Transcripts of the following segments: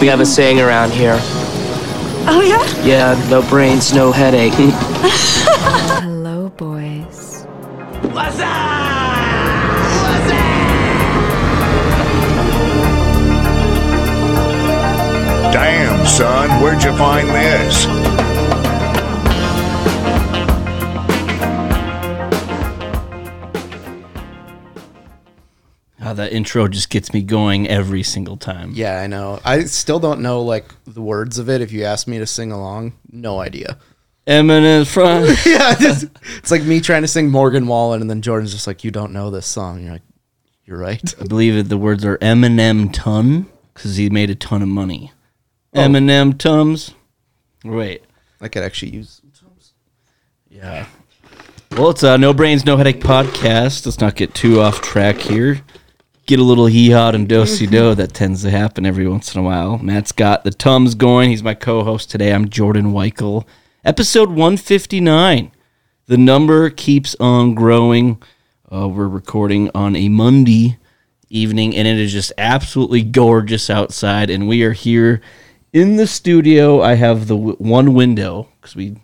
We have a saying around here. Oh, yeah? Yeah, no brains, no headache. Hello, boys. What's up? Damn, son, where'd you find this? Oh, that intro just gets me going every single time. Yeah, I know. I still don't know like the words of it. If you ask me to sing along, no idea. Eminence Front. yeah, it's, it's like me trying to sing Morgan Wallen, and then Jordan's just like, "You don't know this song." You're like, "You're right." I believe it, the words are Eminem ton because he made a ton of money. Oh. Eminem tums. Wait. I could actually use. Tums. Yeah. Well, it's a no brains, no headache podcast. Let's not get too off track here. Get a little hee haw and do si do. That tends to happen every once in a while. Matt's got the Tums going. He's my co host today. I'm Jordan Weichel. Episode 159. The number keeps on growing. Uh, we're recording on a Monday evening, and it is just absolutely gorgeous outside. And we are here in the studio. I have the w- one window because we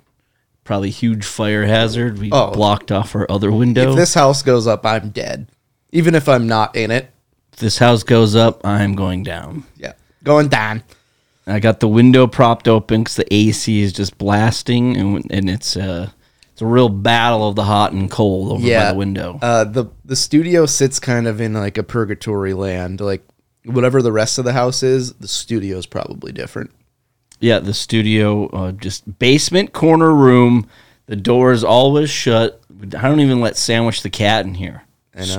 probably huge fire hazard. We Oh. blocked off our other window. If this house goes up, I'm dead. Even if I'm not in it. This house goes up, I'm going down. Yeah, going down. I got the window propped open because the AC is just blasting, and and it's uh it's a real battle of the hot and cold over by the window. Uh, the the studio sits kind of in like a purgatory land. Like whatever the rest of the house is, the studio is probably different. yeah, the studio, uh, just basement corner room. The door is always shut. I don't even let Sandwich the cat in here.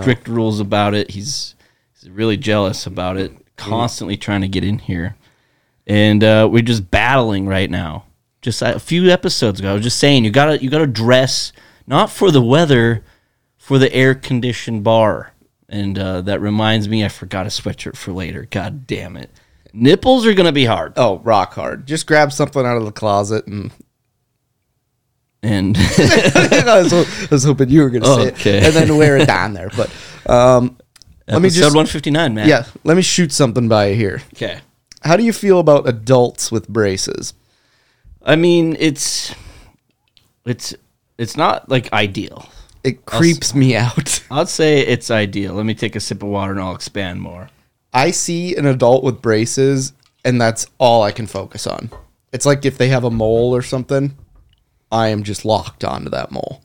Strict rules about it. He's he's really jealous about it. Constantly trying to get in here, and uh, we're just battling right now. Just a few episodes ago, I was just saying you gotta you gotta dress not for the weather, for the air conditioned bar. And uh, that reminds me, I forgot a sweatshirt for later. God damn it! Nipples are gonna be hard. Oh, rock hard. Just grab something out of the closet and. And I, was, I was hoping you were going to say Okay. it and then wear it down there. But um, let me episode just 159, man. yeah, let me shoot something by you here. Okay. How do you feel about adults with braces? I mean, it's it's it's not like ideal. It creeps me out. I'd say it's ideal. Let me take a sip of water and I'll expand more. I see an adult with braces, and that's all I can focus on. It's like if they have a mole or something, I am just locked onto that mole.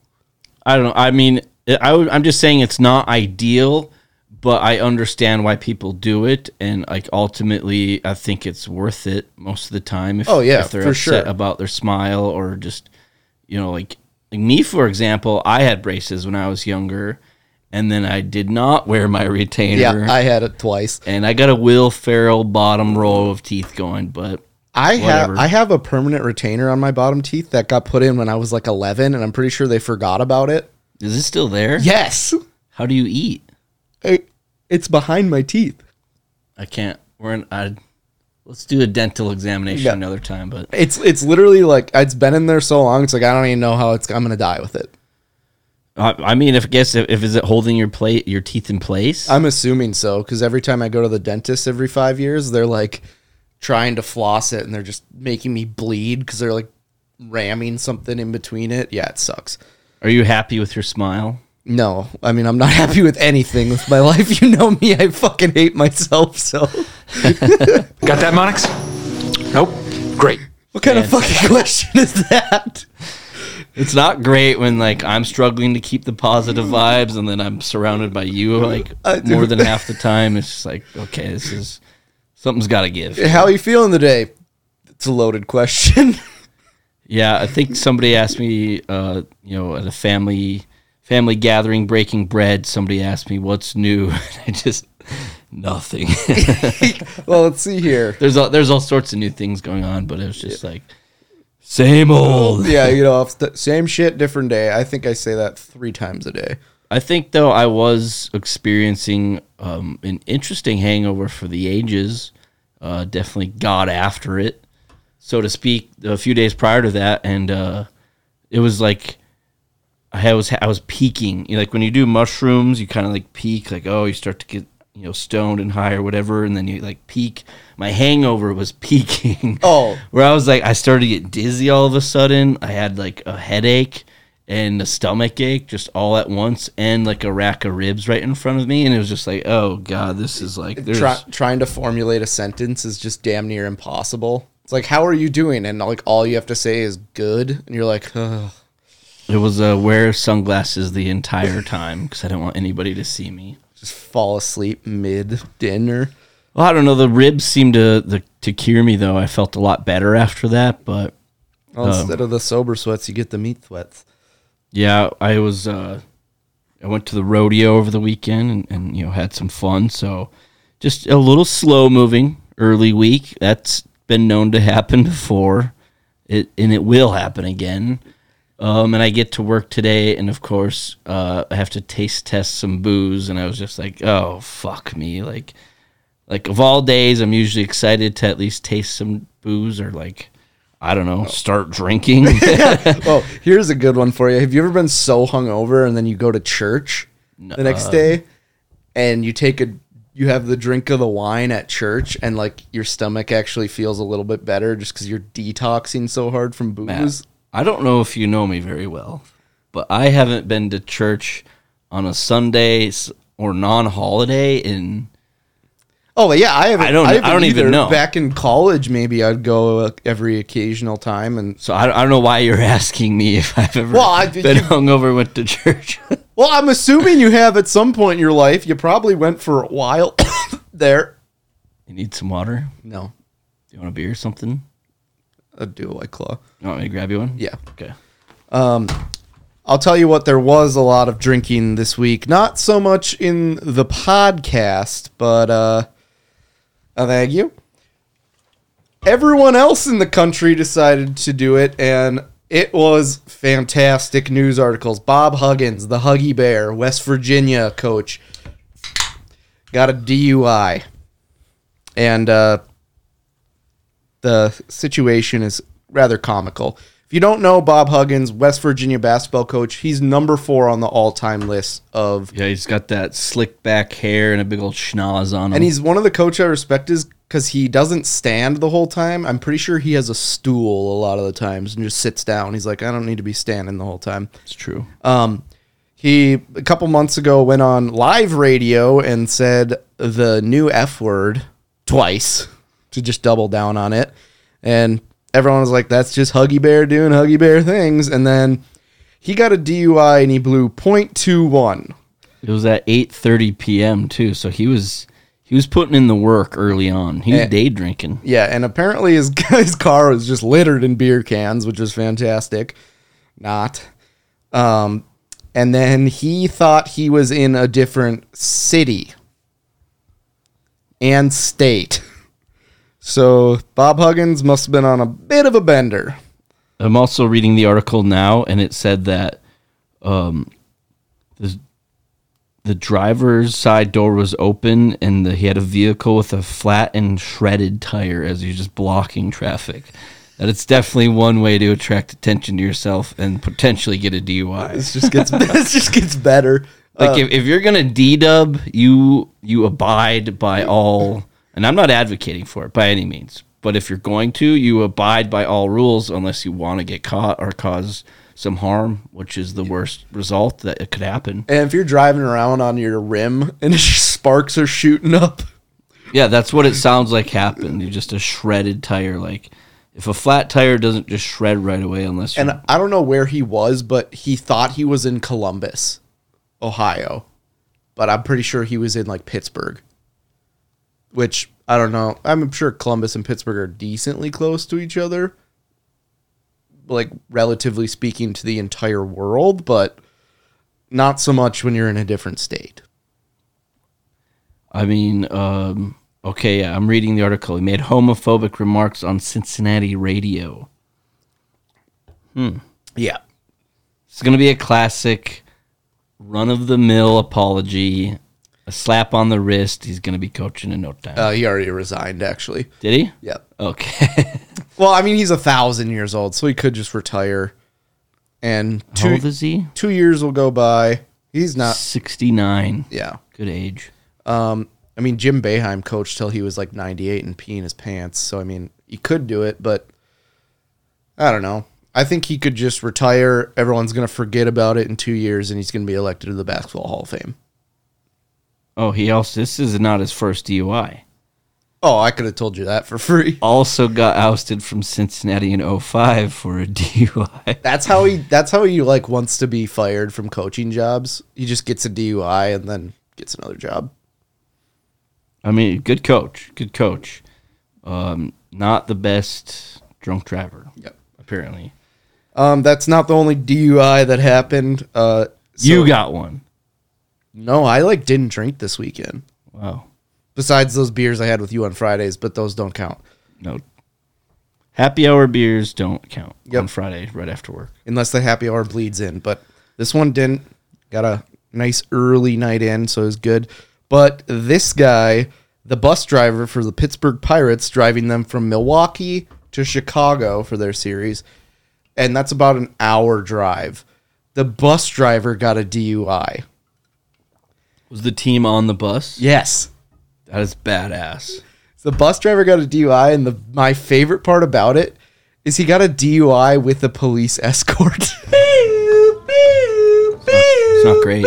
I don't know. I mean, I I am just saying it's not ideal, but I understand why people do it, and like ultimately, I think it's worth it most of the time. If, Oh, yeah, if they're for upset sure. about their smile or just you know, like like me for example, I had braces when I was younger, and then I did not wear my retainer. Yeah, I had it twice. and I got a Will Ferrell bottom row of teeth going, but I Whatever. have I have a permanent retainer on my bottom teeth that got put in when I was like 11, and I'm pretty sure they forgot about it. is it still there? Yes, How do you eat? It's behind my teeth. I can't. We're in. I, let's do a dental examination Yeah. another time. But It's it's literally like it's been in there so long. It's like I don't even know how it's. I'm gonna die with it. I, I mean, if I guess if, if is it holding your plate your teeth in place? I'm assuming so because every time I go to the dentist every five years, they're like trying to floss it and they're just making me bleed because they're like ramming something in between it. Yeah, it sucks. Are you happy with your smile? No, I mean I'm not happy with anything with my life. You know me, I fucking hate myself. So Got that, Monix? Nope. Great. what kind of fucking question is that? It's not great when like I'm struggling to keep the positive vibes, and then I'm surrounded by you like more than half the time. It's just like okay, this is something's got to give. How are you feeling today? It's a loaded question. Yeah, I think somebody asked me, uh, you know, at a family family gathering, breaking bread. Somebody asked me what's new. I just nothing. well, let's see here. there's all, there's all sorts of new things going on, but it was just like same old. Yeah, you know, same shit, different day. I think I say that three times a day. I think though I was experiencing um, an interesting hangover for the ages. Uh, definitely got after it, so to speak, a few days prior to that, and uh, it was like I was I was peaking. You know, like when you do mushrooms, you kind of like peak, like oh, you start to get you know stoned and high or whatever, and then you like peak. My hangover was peaking. Oh. where I was like, I started to get dizzy all of a sudden. I had like a headache and a stomach ache just all at once, and like a rack of ribs right in front of me, and it was just like, oh god, this is like. Try, trying to formulate a sentence is just damn near impossible. It's like, how are you doing? And like all you have to say is good, and you're like, Ugh. It was uh, wear sunglasses the entire time because I didn't want anybody to see me. just fall asleep mid dinner. Well, I don't know. The ribs seemed to the, to cure me though. I felt a lot better after that. But Well, instead of the sober sweats, you get the meat sweats. yeah, I was. Uh, I went to the rodeo over the weekend and, and you know had some fun. So just a little slow moving early week. That's been known to happen before. It and it will happen again. Um, and I get to work today, and of course, uh, I have to taste test some booze, and I was just like, "Oh fuck me!" Like, like of all days, I'm usually excited to at least taste some booze, or like, I don't know, start drinking. Oh, here's a good one for you. Have you ever been so hungover and then you go to church the next day, and you take a you have the drink of the wine at church, and like your stomach actually feels a little bit better just because you're detoxing so hard from booze. I don't know if you know me very well, but I haven't been to church on a Sunday or non-holiday in Oh yeah, I haven't. I don't- haven't I don't even know. Back in college, maybe I'd go every occasional time, and so I, I don't know why you're asking me if I've ever Well, I- been you- hungover and went to church. well, I'm assuming you have at some point in your life. You probably went for a while there. you need some water? No, Do you want a beer or something? A do a white claw. You want me to grab you one? Yeah. Okay. Um, I'll tell you what, there was a lot of drinking this week. Not so much in the podcast, but uh, uh thank you. Everyone else in the country decided to do it, and it was fantastic news articles. Bob Huggins, the Huggy Bear, West Virginia coach, got a DUI. And uh, the situation is rather comical. If you don't know Bob Huggins, West Virginia basketball coach, he's number four on the all-time list of, Yeah, he's got that slick back hair and a big old schnoz on him. and he's one of the coach I respect is because he doesn't stand the whole time. I'm pretty sure he has a stool a lot of the times and just sits down. He's like, I don't need to be standing the whole time. it's true. Um, he a couple months ago went on live radio and said the new F word twice to just double down on it, and everyone was like, "That's just Huggy Bear doing Huggy Bear things." And then he got a DUI and he blew .21. It was at 8:30 p.m. too, so he was he was putting in the work early on. He was Eh. day drinking. Yeah, and apparently his his car was just littered in beer cans, which was fantastic. Not. Um, and then he thought he was in a different city and state. So Bob Huggins must have been on a bit of a bender. I'm also reading the article now, and it said that um, the the driver's side door was open, and the, he had a vehicle with a flat and shredded tire as he's just blocking traffic. That it's definitely one way to attract attention to yourself and potentially get a DUI. This just gets this just gets better. Like if, if you're gonna D dub, you you abide by all and I'm not advocating for it by any means. But if you're going to, you abide by all rules unless you want to get caught or cause some harm, which is the worst result that it could happen. And if you're driving around on your rim and sparks are shooting up, Yeah, that's what it sounds like happened. You just a shredded tire. Like if a flat tire doesn't just shred right away unless and I don't know where he was, but he thought he was in Columbus, Ohio, but I'm pretty sure he was in like Pittsburgh. Which I don't know. I'm sure Columbus and Pittsburgh are decently close to each other, like relatively speaking to the entire world, but not so much when you're in a different state. I mean, um, okay, yeah, I'm reading the article. He made homophobic remarks on Cincinnati radio. Hmm. Yeah. It's going to be a classic run of the mill apology, a slap on the wrist. He's going to be coaching in no time. Uh, he already resigned, actually. Did he? Yep. Okay. Well, I mean, he's a thousand years old, so he could just retire. And How two old is he? two years will go by. He's not. 69. Yeah. Good age. Um, I mean, Jim Boeheim coached till he was like 98 and peeing his pants. So I mean, he could do it, but I don't know. I think he could just retire. Everyone's gonna forget about it in two years, and he's gonna be elected to the Basketball Hall of Fame. Oh, he also this is not his first DUI. Oh, I could have told you that for free. Also got ousted from Cincinnati in 05 for a DUI. That's how he. That's how he like wants to be fired from coaching jobs. He just gets a DUI and then gets another job. I mean, good coach, good coach. Um, not the best drunk driver. Yep. Apparently, Um, that's not the only DUI that happened. Uh, so- you got one. No. I like didn't drink this weekend. Wow. Besides those beers I had with you on Fridays, but those don't count No. Happy hour beers don't count Yep. on Friday right after work. unless the happy hour bleeds in. But this one didn't. Got a nice early night in, so it was good. But this guy, the bus driver for the Pittsburgh Pirates, driving them from Milwaukee to Chicago for their series, and that's about an hour drive. The bus driver got a DUI. Was the team on the bus? Yes. That is badass. The bus driver got a DUI, and the my favorite part about it is he got a DUI with a police escort. It's not great.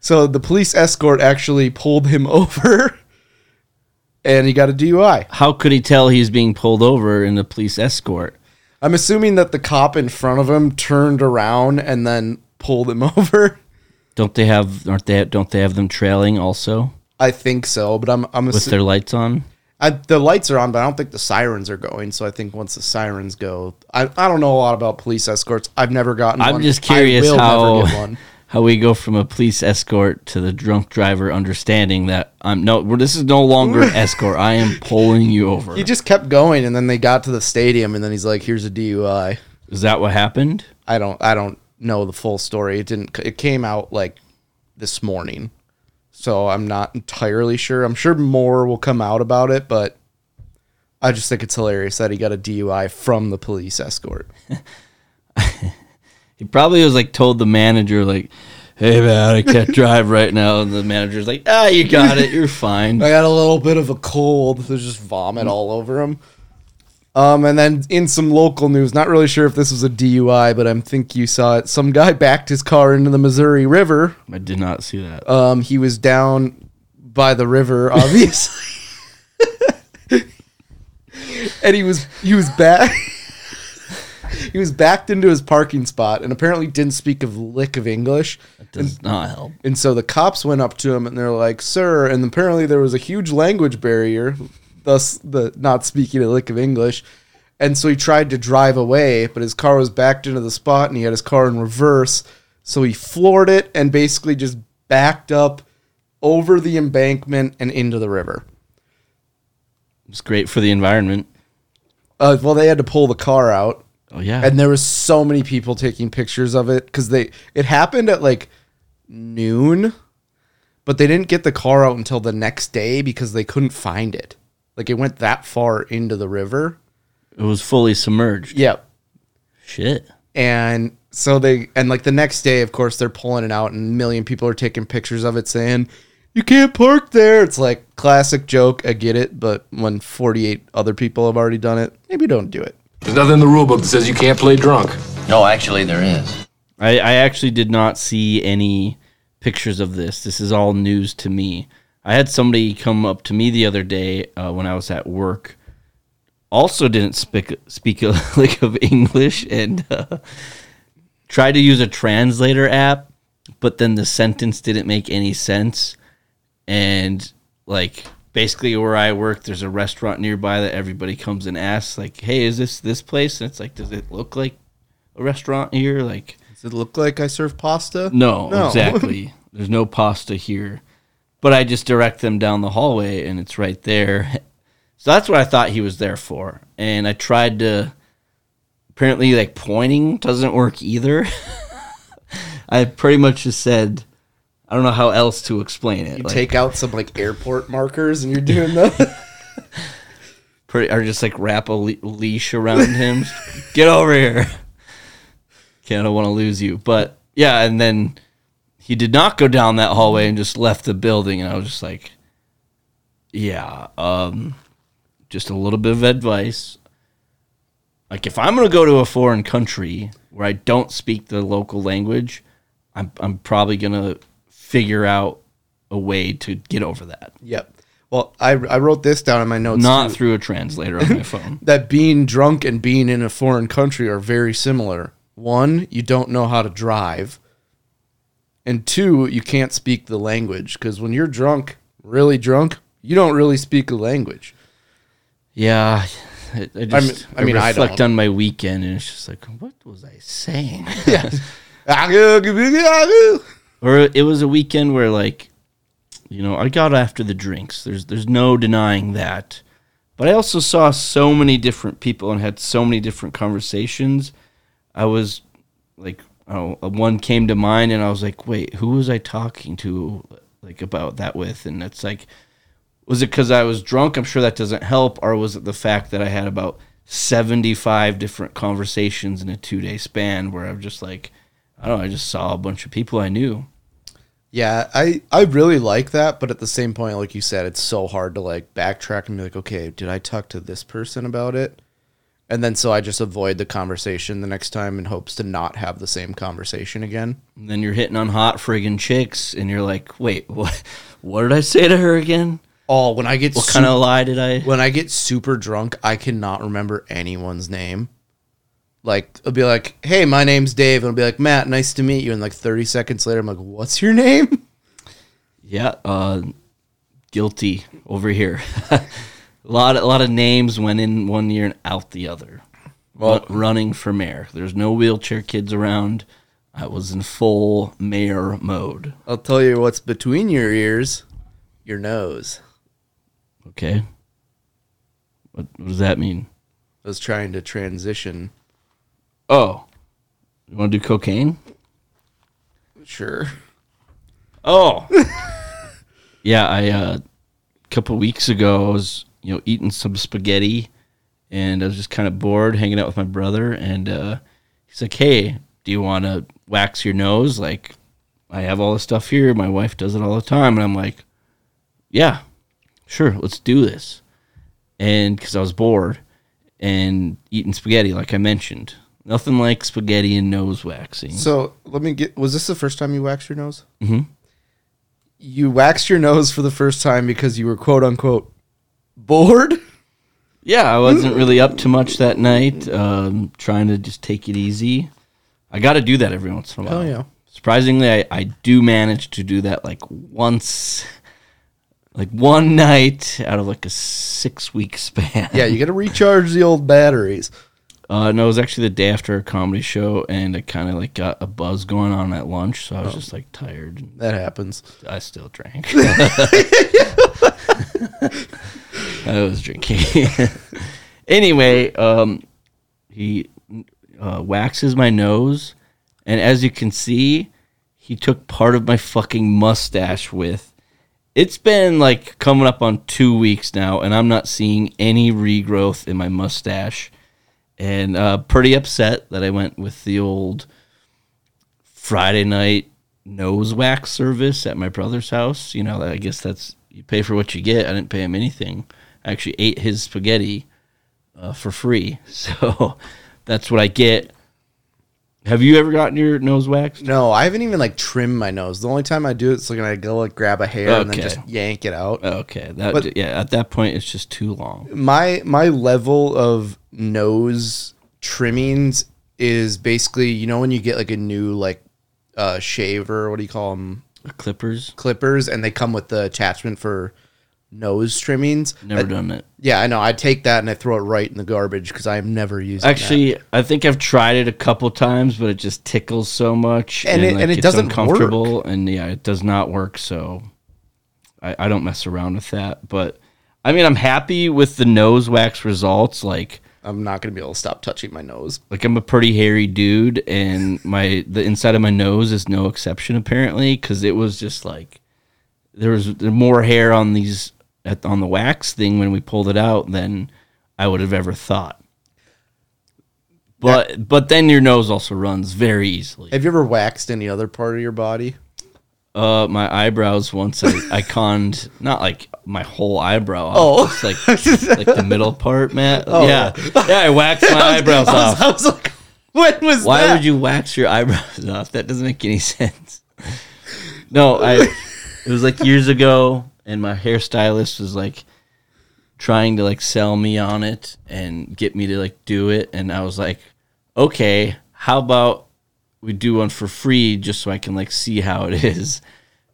So the police escort actually pulled him over, and he got a DUI. How could he tell he's being pulled over in the police escort? I'm assuming that the cop in front of him turned around and then pulled him over. Don't they have? Aren't they? Don't they have them trailing also I think so, but I'm I'm with assu- their lights on? I, the lights are on, but I don't think the sirens are going. So I think once the sirens go, I, I don't know a lot about police escorts. I've never gotten. I'm one. just curious how how we go from a police escort to the drunk driver understanding that I'm no. This is no longer an escort. I am pulling you over. He just kept going, and then they got to the stadium, and then he's like, "Here's a DUI." Is that what happened? I don't I don't know the full story. It didn't it came out like this morning. So I'm not entirely sure. I'm sure more will come out about it, but I just think it's hilarious that he got a DUI from the police escort. He probably was like told the manager like, "Hey man, I can't drive right now," and the manager's like, "Ah, you got it. You're fine." I got a little bit of a cold. There's just vomit all over him. Um, and then in some local news, not really sure if this was a DUI, but I think you saw it. Some guy backed his car into the Missouri River. I did not see that. Um, he was down by the river, obviously, and he was he was back. he was backed into his parking spot, and apparently didn't speak a lick of English. That Does not help. And so the cops went up to him and they're like, "Sir," and apparently there was a huge language barrier, thus the not speaking a lick of English. And so he tried to drive away, but his car was backed into the spot and he had his car in reverse. So he floored it and basically just backed up over the embankment and into the river. It was great for the environment. Uh, well, they had to pull the car out, Oh yeah. and there was so many people taking pictures of it because they it happened at like noon, but they didn't get the car out until the next day because they couldn't find it. Like it went that far into the river. it was fully submerged. Yep. Shit. And so they and like the next day, of course, they're pulling it out, and a million people are taking pictures of it, saying, "You can't park there." It's like classic joke. I get it, but when forty-eight other people have already done it, maybe don't do it. There's nothing in the rule book that says you can't play drunk. No, actually, there is. I, I actually did not see any pictures of this. This is all news to me. I had somebody come up to me the other day uh, when I was at work. Also, didn't speak speak a lick of English and uh, tried to use a translator app, but then the sentence didn't make any sense. And like basically, where I work, there's a restaurant nearby that everybody comes and asks, like, "Hey, is this this place?" And it's like, "Does it look like a restaurant here?" Like. Does it look like I serve pasta? No, No. exactly. There's no pasta here. But I just direct them down the hallway and it's right there. So that's what I thought he was there for. And I tried to apparently like pointing doesn't work either. I pretty much just said I don't know how else to explain it. You Like, take out some like airport markers and you're doing that. pretty, or just like wrap a le- leash around him. Get over here. Okay, I don't want to lose you. But yeah, and then he did not go down that hallway and just left the building. And I was just like, yeah, um, just a little bit of advice. Like, if I'm going to go to a foreign country where I don't speak the local language, I'm, I'm probably going to figure out a way to get over that. Yep. Well, I, I wrote this down in my notes. Not too, through a translator on my phone. that being drunk and being in a foreign country are very similar. One, you don't know how to drive. And two, you can't speak the language because when you're drunk, really drunk, you don't really speak a language. Yeah. I, I just I mean, I reflect don't. on my weekend and it's just like, what was I saying? yeah. or it was a weekend where like you know i got after the drinks there's there's no denying that but i also saw so many different people and had so many different conversations i was like oh one came to mind and i was like wait who was i talking to like about that with? And it's like was it because i was drunk? I'm sure that doesn't help. Or was it the fact that i had about 75 different conversations in a two day span where i'm just like i don't know i just saw a bunch of people i knew. Yeah, I I really like that, but at the same point, like you said, it's so hard to like backtrack and be like, okay, did I talk to this person about it? And then so I just avoid the conversation the next time in hopes to not have the same conversation again. And then you're hitting on hot friggin' chicks, and you're like, wait, what? What did I say to her again? Oh, when I get What kind of lie did I? when I get super drunk, I cannot remember anyone's name. Like I'll be like, "Hey, my name's Dave," and I'll be like, "Matt, nice to meet you." And like thirty seconds later, I'm like, "What's your name?" Yeah, uh, guilty over here. a lot, a lot of names went in one year and out the other. Well, running for mayor. There's no wheelchair kids around. I was in full mayor mode. I'll tell you what's between your ears, your nose. Okay. What, what does that mean? I was trying to transition. Oh, you want to do cocaine? Sure. Oh, yeah. I uh, a couple weeks ago, I was you know eating some spaghetti, and I was just kind of bored, hanging out with my brother, and uh, he's like, "Hey, do you want to wax your nose? Like, I have all this stuff here. My wife does it all the time." And I'm like, "Yeah, sure, let's do this." And because I was bored and eating spaghetti, like I mentioned, nothing like spaghetti and nose waxing. So let me get. Was this the first time you waxed your nose? Mm-hmm. You waxed your nose for the first time because you were quote unquote bored. Yeah, I wasn't really up to much that night. Um, trying to just take it easy. I got to do that every once in a while. Oh, yeah. Surprisingly, I, I do manage to do that like once, like one night out of like a six week span. Yeah, you got to recharge the old batteries. Uh, no, it was actually the day after a comedy show, and I kind of like got a buzz going on at lunch, so I was just like tired. That happens. I still drank. I was drinking. anyway, um, he uh, waxes my nose, and as you can see, he took part of my fucking mustache with. It's been like coming up on two weeks now, and I'm not seeing any regrowth in my mustache. And uh, pretty upset that I went with the old Friday night nose wax service at my brother's house. You know, I guess that's you pay for what you get. I didn't pay him anything. I actually ate his spaghetti uh, for free, so that's what I get. Have you ever gotten your nose waxed? No, I haven't even like trimmed my nose. The only time I do it is like I go like grab a hair and then Okay. just yank it out. Okay, that But- yeah. At that point, it's just too long. my my level of nose trimmings is basically you know when you get like a new like uh shaver what do you call them Clippers. clippers and they come with the attachment for nose trimmings Never I- done it. yeah i know i take that and i throw it right in the garbage because i'm never using that. Actually, I think I've tried it a couple times, but it just tickles so much, And it- and it it's doesn't uncomfortable, and yeah, it does not work. So I, I don't mess around with that. But I mean, I'm happy with the nose wax results. Like, i'm not gonna be able to stop touching my nose like I'm a pretty hairy dude, and my the inside of my nose is no exception apparently, because it was just like there was more hair on these at, on the wax thing when we pulled it out than I would have ever thought. But but then your nose also runs very easily. have you ever waxed any other part of your body Uh, my eyebrows once I, I conned not like my whole eyebrow off. Oh. It's like like the middle part, Matt. Yeah, yeah. I waxed my eyebrows I was, off. I was like, when was Why that? would you wax your eyebrows off? That doesn't make any sense. No, I. It was like years ago, and my hairstylist was like trying to like sell me on it and get me to like do it, and I was like, okay, how about we do one for free just so I can like see how it is,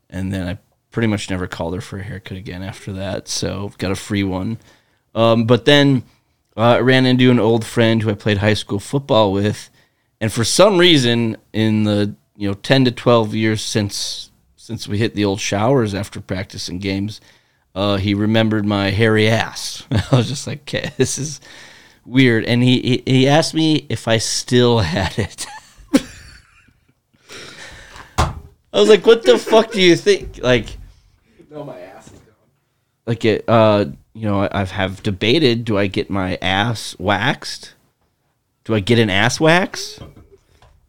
and then I pretty much never called her for a haircut again after that. So got a free one. Um, but then uh, I ran into an old friend who I played high school football with, and for some reason, in the you know ten to twelve years since since we hit the old showers after practicing games, uh, he remembered my hairy ass. I was just like, okay, this is weird, and he he, he asked me if I still had it. I was like, what the fuck do you think? Like, No, my ass is gone. like it uh you know I- i've have debated do i get my ass waxed do i get an ass wax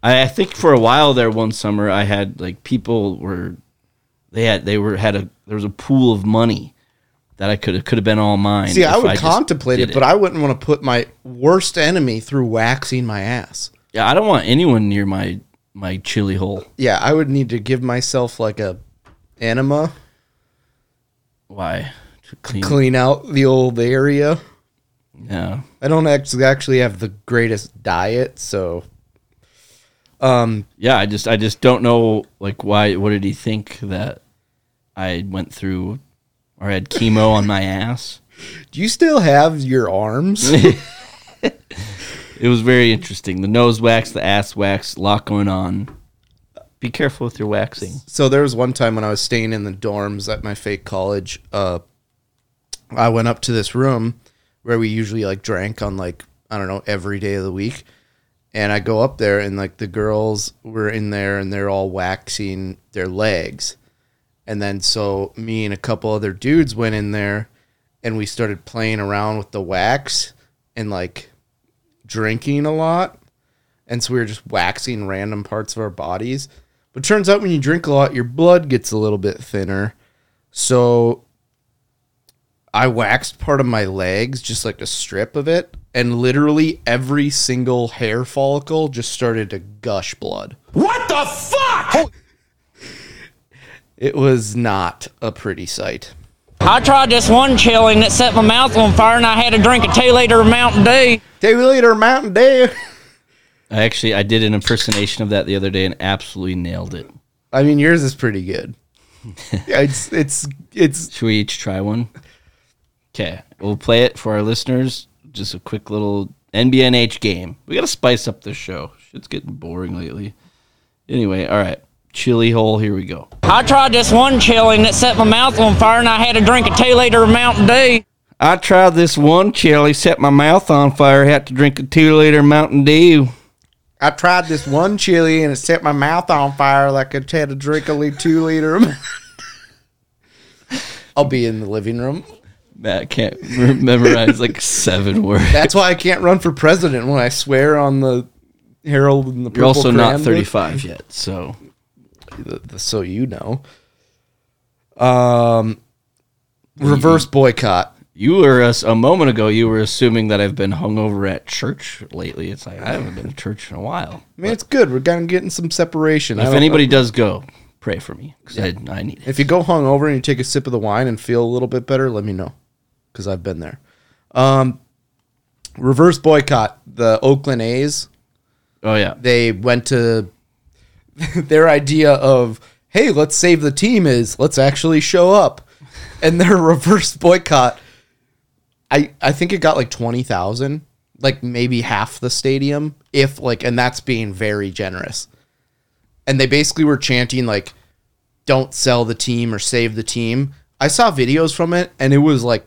I, I think for a while there one summer i had like people were they had they were had a there was a pool of money that i could have could have been all mine See, I would just contemplate it, but I wouldn't want to put my worst enemy through waxing my ass. yeah i don't want anyone near my my chili hole. Yeah, I would need to give myself like a enema, why? To clean, clean out the old area. yeah. I don't actually actually have the greatest diet, so um yeah i just i just don't know like why what did he think that i went through or had chemo on my ass do you still have your arms? it was very interesting the nose wax the ass wax a lot going on be careful with your waxing so there was one time when I was staying in the dorms at my fake college, uh I went up to this room where we usually like drank on like I don't know every day of the week. And I go up there and like the girls were in there and they're all waxing their legs. And then so me and a couple other dudes went in there and we started playing around with the wax and like drinking a lot. And so we were just waxing random parts of our bodies. But turns out when you drink a lot, your blood gets a little bit thinner. So I waxed part of my legs, just like a strip of it, and literally every single hair follicle just started to gush blood. What the fuck? It was not a pretty sight. I tried this one chili that set my mouth on fire, and I had to drink a two liter Mountain Dew. Two liter Mountain Dew. i actually i did an impersonation of that the other day and absolutely nailed it I mean, yours is pretty good. It's it's it's should we each try one okay we'll play it for our listeners just a quick little nbnh game we gotta spice up this show shit's getting boring lately anyway all right chili hole here we go I tried this one chili and it set my mouth on fire, and I had to drink a two liter of Mountain Dew. I tried this one chili, set my mouth on fire, had to drink a two liter Mountain Dew. I tried this one chili and it set my mouth on fire like I had to drink a li- two liter. I'll be in the living room. Matt can't re- memorize like seven words. That's why I can't run for president when I swear on the Herald and the. You're also Purple not Cran 35 yet, so book. The- So you know. Um, reverse boycott. you were a moment ago. You were assuming that I've been hungover at church lately. It's like I haven't been to church in a while. I mean, it's good. We're kind of getting some separation. I If don't- anybody does go, pray for me because I, I need it. If you go hungover and you take a sip of the wine and feel a little bit better, let me know, because I've been there. Um, reverse boycott. The Oakland A's. Oh yeah, They went to their idea of, hey, let's save the team is let's actually show up, and their reverse boycott. I I think it got like twenty thousand, like maybe half the stadium, if like, and that's being very generous. And they basically were chanting like, "Don't sell the team or save the team." I saw videos from it, and it was like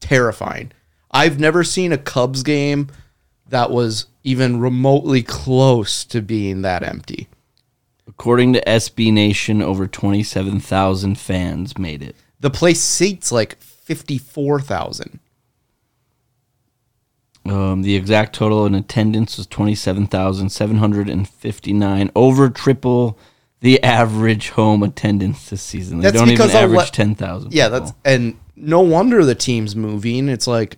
terrifying. I've never seen a Cubs game that was even remotely close to being that empty. according to SB Nation, over 27,000 fans made it. The place seats like fifty four thousand. Um, the exact total in attendance was 27,759, over triple the average home attendance this season. They That's don't even average ten thousand. Yeah, that's and no wonder the team's moving. It's like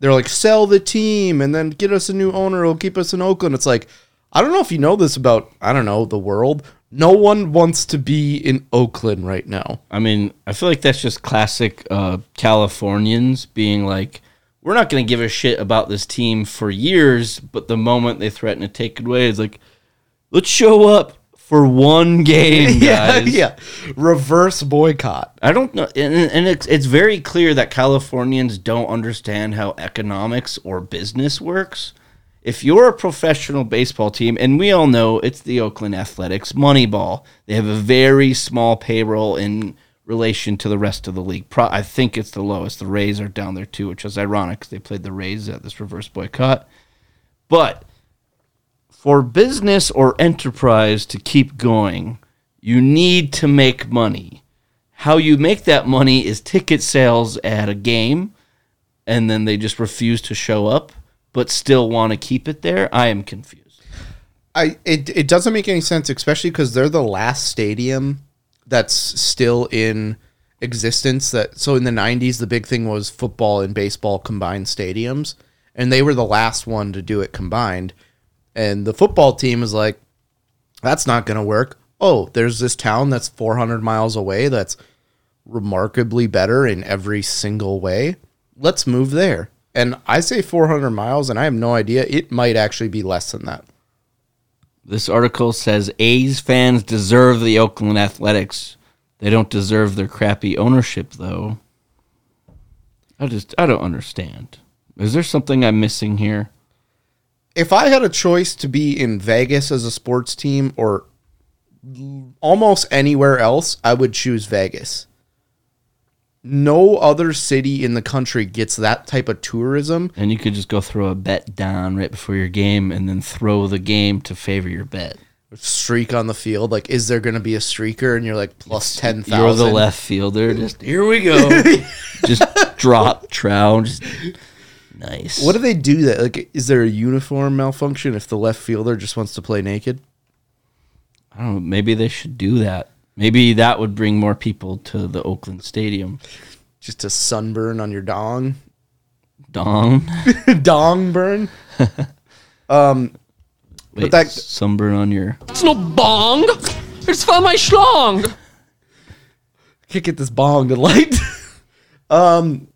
they're like sell the team and then get us a new owner who'll keep us in Oakland. It's like I don't know if you know this about I don't know the world. No one wants to be in Oakland right now. I mean, I feel like that's just classic uh, Californians being like, we're not going to give a shit about this team for years, but the moment they threaten to take it away, it's like, let's show up for one game, yeah, guys. yeah. Reverse boycott. I don't know, and, and it's it's very clear that Californians don't understand how economics or business works. If you're a professional baseball team, and we all know it's the Oakland Athletics, Moneyball, they have a very small payroll in relation to the rest of the league. Pro- I think it's the lowest. The Rays are down there too, which is ironic because they played the Rays at this reverse boycott. But for business or enterprise to keep going, you need to make money. How you make that money is ticket sales at a game, and then they just refuse to show up, but still want to keep it there. I am confused. I it it doesn't make any sense, especially because they're the last stadium that's still in existence. That so in the '90s, the big thing was football and baseball combined stadiums, and they were the last one to do it combined. And the football team is like, that's not going to work. Oh, there's this town that's 400 miles away that's remarkably better in every single way. Let's move there. And I say 400 miles, and I have no idea. It might actually be less than that. This article says A's fans deserve the Oakland Athletics. They don't deserve their crappy ownership, though. I just, I don't understand. Is there something I'm missing here? If I had a choice to be in Vegas as a sports team or almost anywhere else, I would choose Vegas. No other city in the country gets that type of tourism. And you could just go throw a bet down right before your game and then throw the game to favor your bet. Streak on the field, like, is there going to be a streaker? And you're like plus ten You're the left fielder. Just here we go. just drop trout. Just nice. What do they do? That like, is there a uniform malfunction if the left fielder just wants to play naked? I don't know. Maybe they should do that. Maybe that would bring more people to the Oakland Stadium. Just a sunburn on your dong, Dong. dong burn. um, Wait, that- sunburn on your. It's no bong. It's for my schlong. can't get this bong to light. um,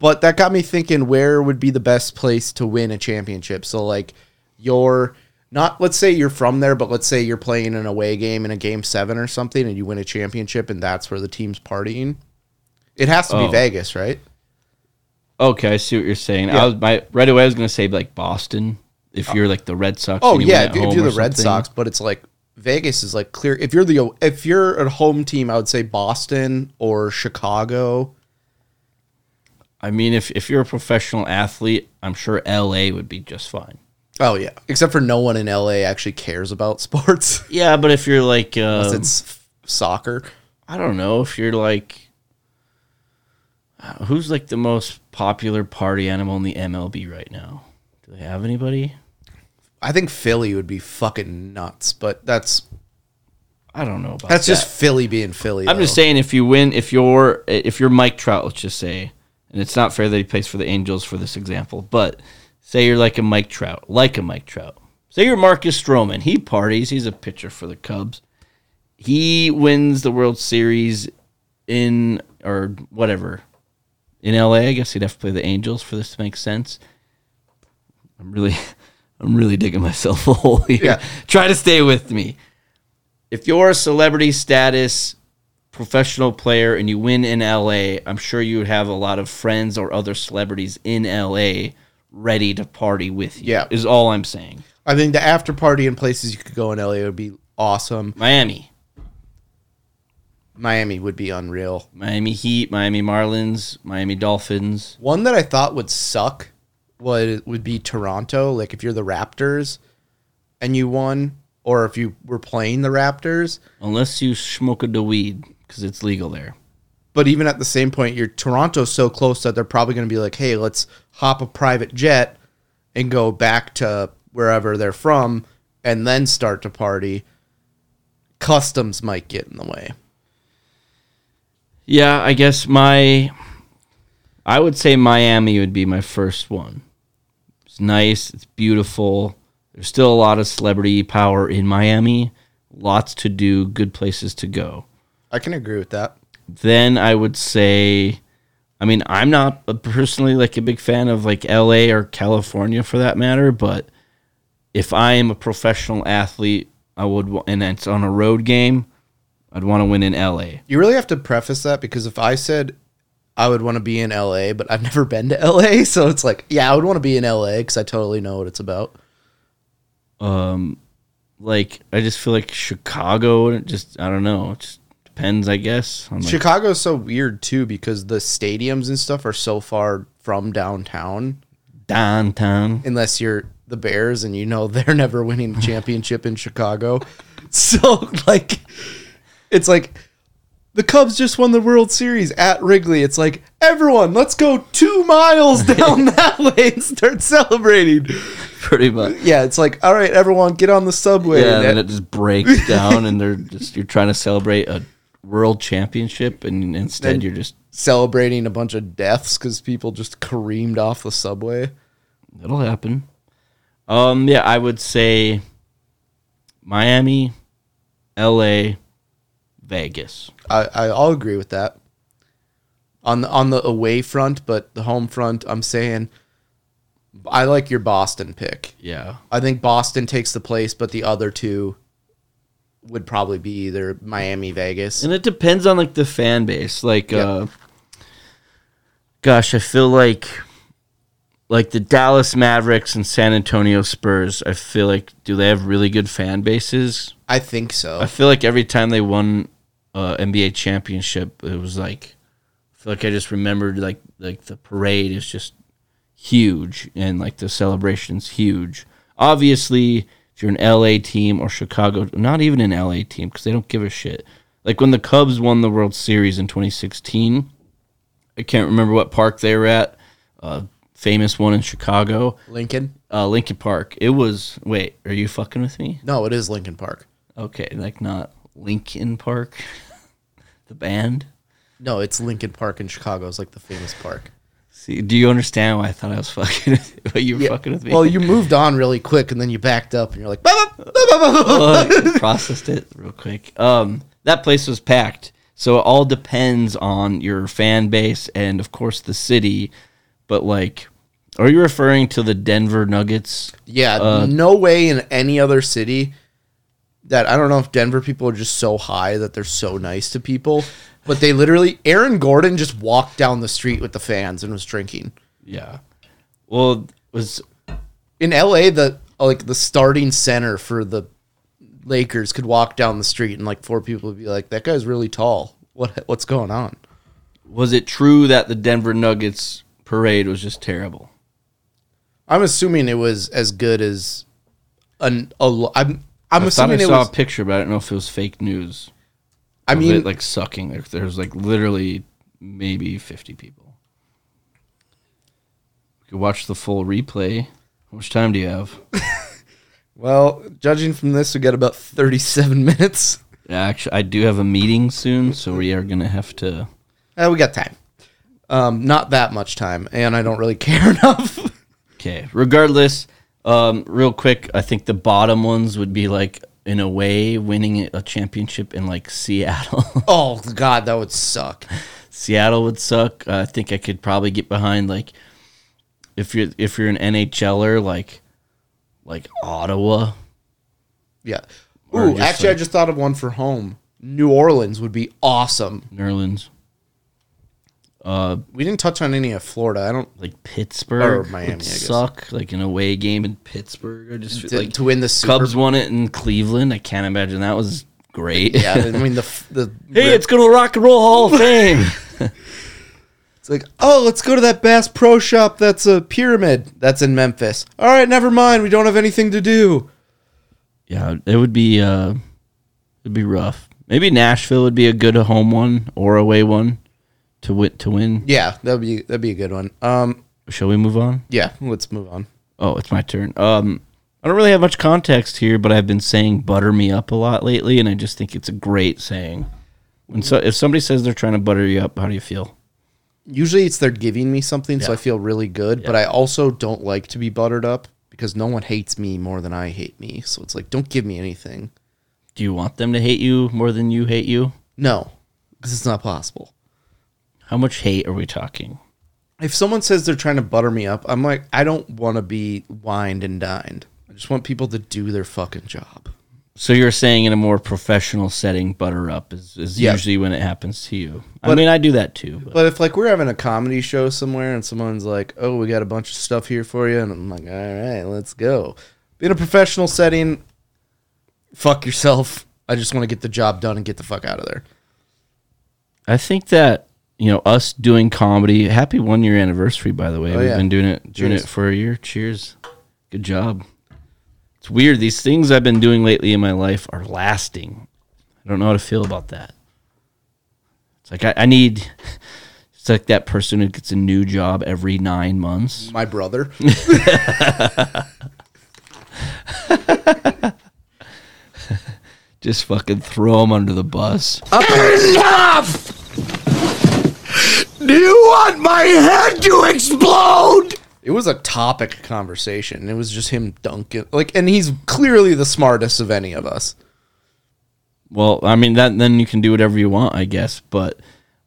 but that got me thinking where would be the best place to win a championship. So like you're not let's say you're from there, but let's say you're playing an away game in a game seven or something and you win a championship and that's where the team's partying. It has to Oh. be Vegas, right? Okay, I see what you're saying. Yeah. I was my right away. I was gonna say like Boston. If you're like the Red Sox. Oh yeah, if, if you're the Red something. Sox, but it's like Vegas is like clear. If you're the if you're a home team, I would say Boston or Chicago. I mean, if if you're a professional athlete, I'm sure L.A. would be just fine. Oh yeah, except for no one in LA actually cares about sports. Yeah, but if you're like, uh, Unless it's f- soccer. I don't know, if you're like, uh, who's like the most popular party animal in the MLB right now? Do they have anybody? I think Philly would be fucking nuts, but that's I don't know about that's that. just Philly being Philly. I'm just saying, if you win, if you're if you're Mike Trout, let's just say, and it's not fair that he plays for the Angels for this example, but say you're like a Mike Trout, like a Mike Trout. Say you're Marcus Stroman. He parties. He's a pitcher for the Cubs. He wins the World Series in or whatever in LA. I guess he'd have to play the Angels for this to make sense. I'm really, I'm really digging myself a hole here. Yeah. Try to stay with me. If you're a celebrity status professional player and you win in LA, I'm sure you would have a lot of friends or other celebrities in LA ready to party with you. Yeah. Is all I'm saying. I think the after party in places you could go in LA would be awesome. Miami. Miami would be unreal. Miami Heat, Miami Marlins, Miami Dolphins. One that I thought would suck would would be Toronto. Like if you're the Raptors and you won, or if you were playing the Raptors. Unless you smoke a the weed, because it's legal there. But even at the same point, you're Toronto's so close that they're probably going to be like, "Hey, let's hop a private jet and go back to wherever they're from, and then start to party." customs might get in the way. Yeah, I guess my I would say Miami would be my first one. It's nice, it's beautiful. There's still a lot of celebrity power in Miami. Lots to do, good places to go. I can agree with that. Then I would say I mean, I'm not personally like a big fan of like LA or California for that matter, but if I am a professional athlete, I would and it's on a road game, I'd want to win in LA. You really have to preface that because if I said I would want to be in LA, but I've never been to LA, so it's like, yeah, I would want to be in LA because I totally know what it's about. um like I just feel like Chicago just I don't know, just depends I guess. like- Chicago's so weird too because the stadiums and stuff are so far from downtown. downtown. Unless you're the Bears and you know they're never winning a championship in Chicago. So like it's like the Cubs just won the World Series at Wrigley. It's like everyone, let's go two miles down that way and start celebrating. Pretty much. Yeah, it's like all right, everyone, get on the subway. Yeah, And and then it just breaks down and they're just you're trying to celebrate a world championship and instead Then- you're just celebrating a bunch of deaths because people just careened off the subway. it'll happen. Um yeah, I would say Miami, LA, Vegas. I, I I'll agree with that. On the on the away front, but the home front, I'm saying I like your Boston pick. Yeah. I think Boston takes the place, but the other two would probably be either Miami, Vegas. And it depends on like the fan base. Like Yep. uh gosh, I feel like like the Dallas Mavericks and San Antonio Spurs, I feel like do they have really good fan bases? I think so. I feel like every time they won uh NBA championship, it was like I feel like I just remembered like like the parade is just huge and like the celebration's huge. Obviously, if you're an LA team or Chicago, not even an LA team because they don't give a shit. Like when the Cubs won the World Series in 2016, I can't remember what park they were at. Uh, famous one in Chicago, Lincoln? uh, Lincoln Park. It was. Wait, are you fucking with me? No, it is Lincoln Park. Okay, like not Linkin Park, the band. No, it's Lincoln Park in Chicago. It's like the famous park. See, do you understand why I thought I was fucking? With, you were fucking with me? Well, you moved on really quick, and then you backed up, and you're like, "Bah, bah, bah, bah, bah, bah." Well, processed it real quick. Um, that place was packed, so it all depends on your fan base and, of course, the city. But like, are you referring to the Denver Nuggets? Yeah, Uh, no way in any other city that I don't know if Denver people are just so high that they're so nice to people, but they literally Aaron Gordon just walked down the street with the fans and was drinking. Yeah. Well, was In LA, the like the starting center for the Lakers could walk down the street and like four people would be like, "That guy's really tall. What what's going on?" was it true that the Denver Nuggets parade was just terrible? I'm assuming it was as good as an a, I'm I'm I I assuming it saw was a picture, but I don't know if it was fake news. I mean it, like sucking. Like, there was like literally maybe fifty people. You could watch the full replay. How much time do you have? well, judging from this we got about 37 minutes. Actually, I do have a meeting soon, so we are gonna have to. Uh, we got time. Um, not that much time, and I don't really care enough. Okay. Regardless, um, real quick, I think the bottom ones would be like in a way winning a championship in like Seattle. oh God, that would suck. Seattle would suck. Uh, I think I could probably get behind like if you're if you're an NHLer like like Ottawa. Yeah. Ooh, actually, I just thought of one for home. New Orleans would be awesome. Nerlens. Uh, We didn't touch on any of Florida. I don't like Pittsburgh Or Miami, would suck. Like an away game in Pittsburgh. I just to, like to win the Super. Cubs won it in Cleveland. I can't imagine that was great. Yeah, I mean the the hey, it's going to Rock and Roll Hall of Fame. It's like, oh, let's go to that Bass Pro Shop. That's a pyramid. That's in Memphis. All right, never mind. We don't have anything to do. yeah, it would be uh, it'd be rough. Maybe Nashville would be a good home one or away one to win. To win. Yeah, that'd be that'd be a good one. Um, Shall we move on? yeah, let's move on. Oh, it's my turn. Um, I don't really have much context here, but I've been saying "butter me up" a lot lately, and I just think it's a great saying. When so, if somebody says they're trying to butter you up, how do you feel? Usually it's they're giving me something, so I feel really good. But I also don't like to be buttered up because no one hates me more than I hate me. So it's like, don't give me anything. Do you want them to hate you more than you hate you? No, because it's not possible. How much hate are we talking? If someone says they're trying to butter me up, I'm like, I don't want to be wined and dined. I just want people to do their fucking job. So you're saying in a more professional setting, butter up is, is Yeah. usually when it happens to you. I mean, I do that too. But But if like we're having a comedy show somewhere and someone's like, "Oh, we got a bunch of stuff here for you," and I'm like, "All right, let's go." In a professional setting, fuck yourself. I just want to get the job done and get the fuck out of there. I think that you know us doing comedy. Happy one year anniversary, by the way. Oh, We've yeah. been doing it doing Cheers. it for a year. Cheers. Good job. It's weird. These things I've been doing lately in my life are lasting. I don't know how to feel about that. It's like I, I need. It's like that person who gets a new job every nine months. My brother. Just fucking throw him under the bus. Enough! Do you want my head to explode? It was a topic conversation. It was just him dunking like, and he's clearly the smartest of any of us. Well, I mean that then you can do whatever you want, I guess. But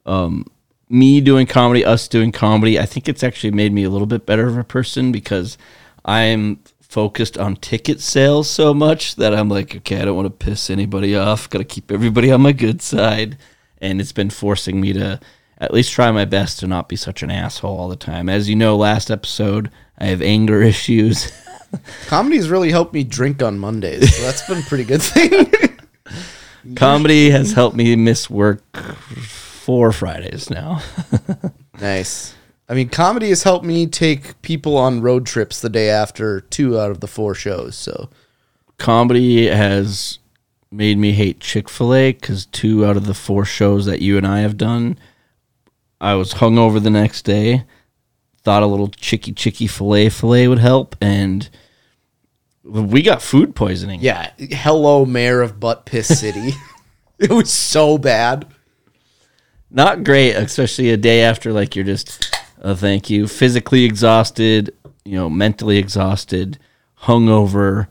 um, me doing comedy, us doing comedy, I think it's actually made me a little bit better of a person because I'm focused on ticket sales so much that I'm like, okay, I don't want to piss anybody off. Got to keep everybody on my good side, and it's been forcing me to at least try my best to not be such an asshole all the time. As you know, last episode I have anger issues. Comedy's really helped me drink on Mondays. So that's been a pretty good thing. comedy has helped me miss work four Fridays now. nice. I mean, comedy has helped me take people on road trips the day after two out of the four shows. So comedy has made me hate Chick fil A because two out of the four shows that you and I have done, I was hungover the next day. Thought a little chicky chicky filet filet would help, and we got food poisoning. yeah, hello, mayor of Butt Piss City. it was so bad. Not great, especially a day after, like, you're just, uh, thank you, physically exhausted, you know, mentally exhausted, hungover,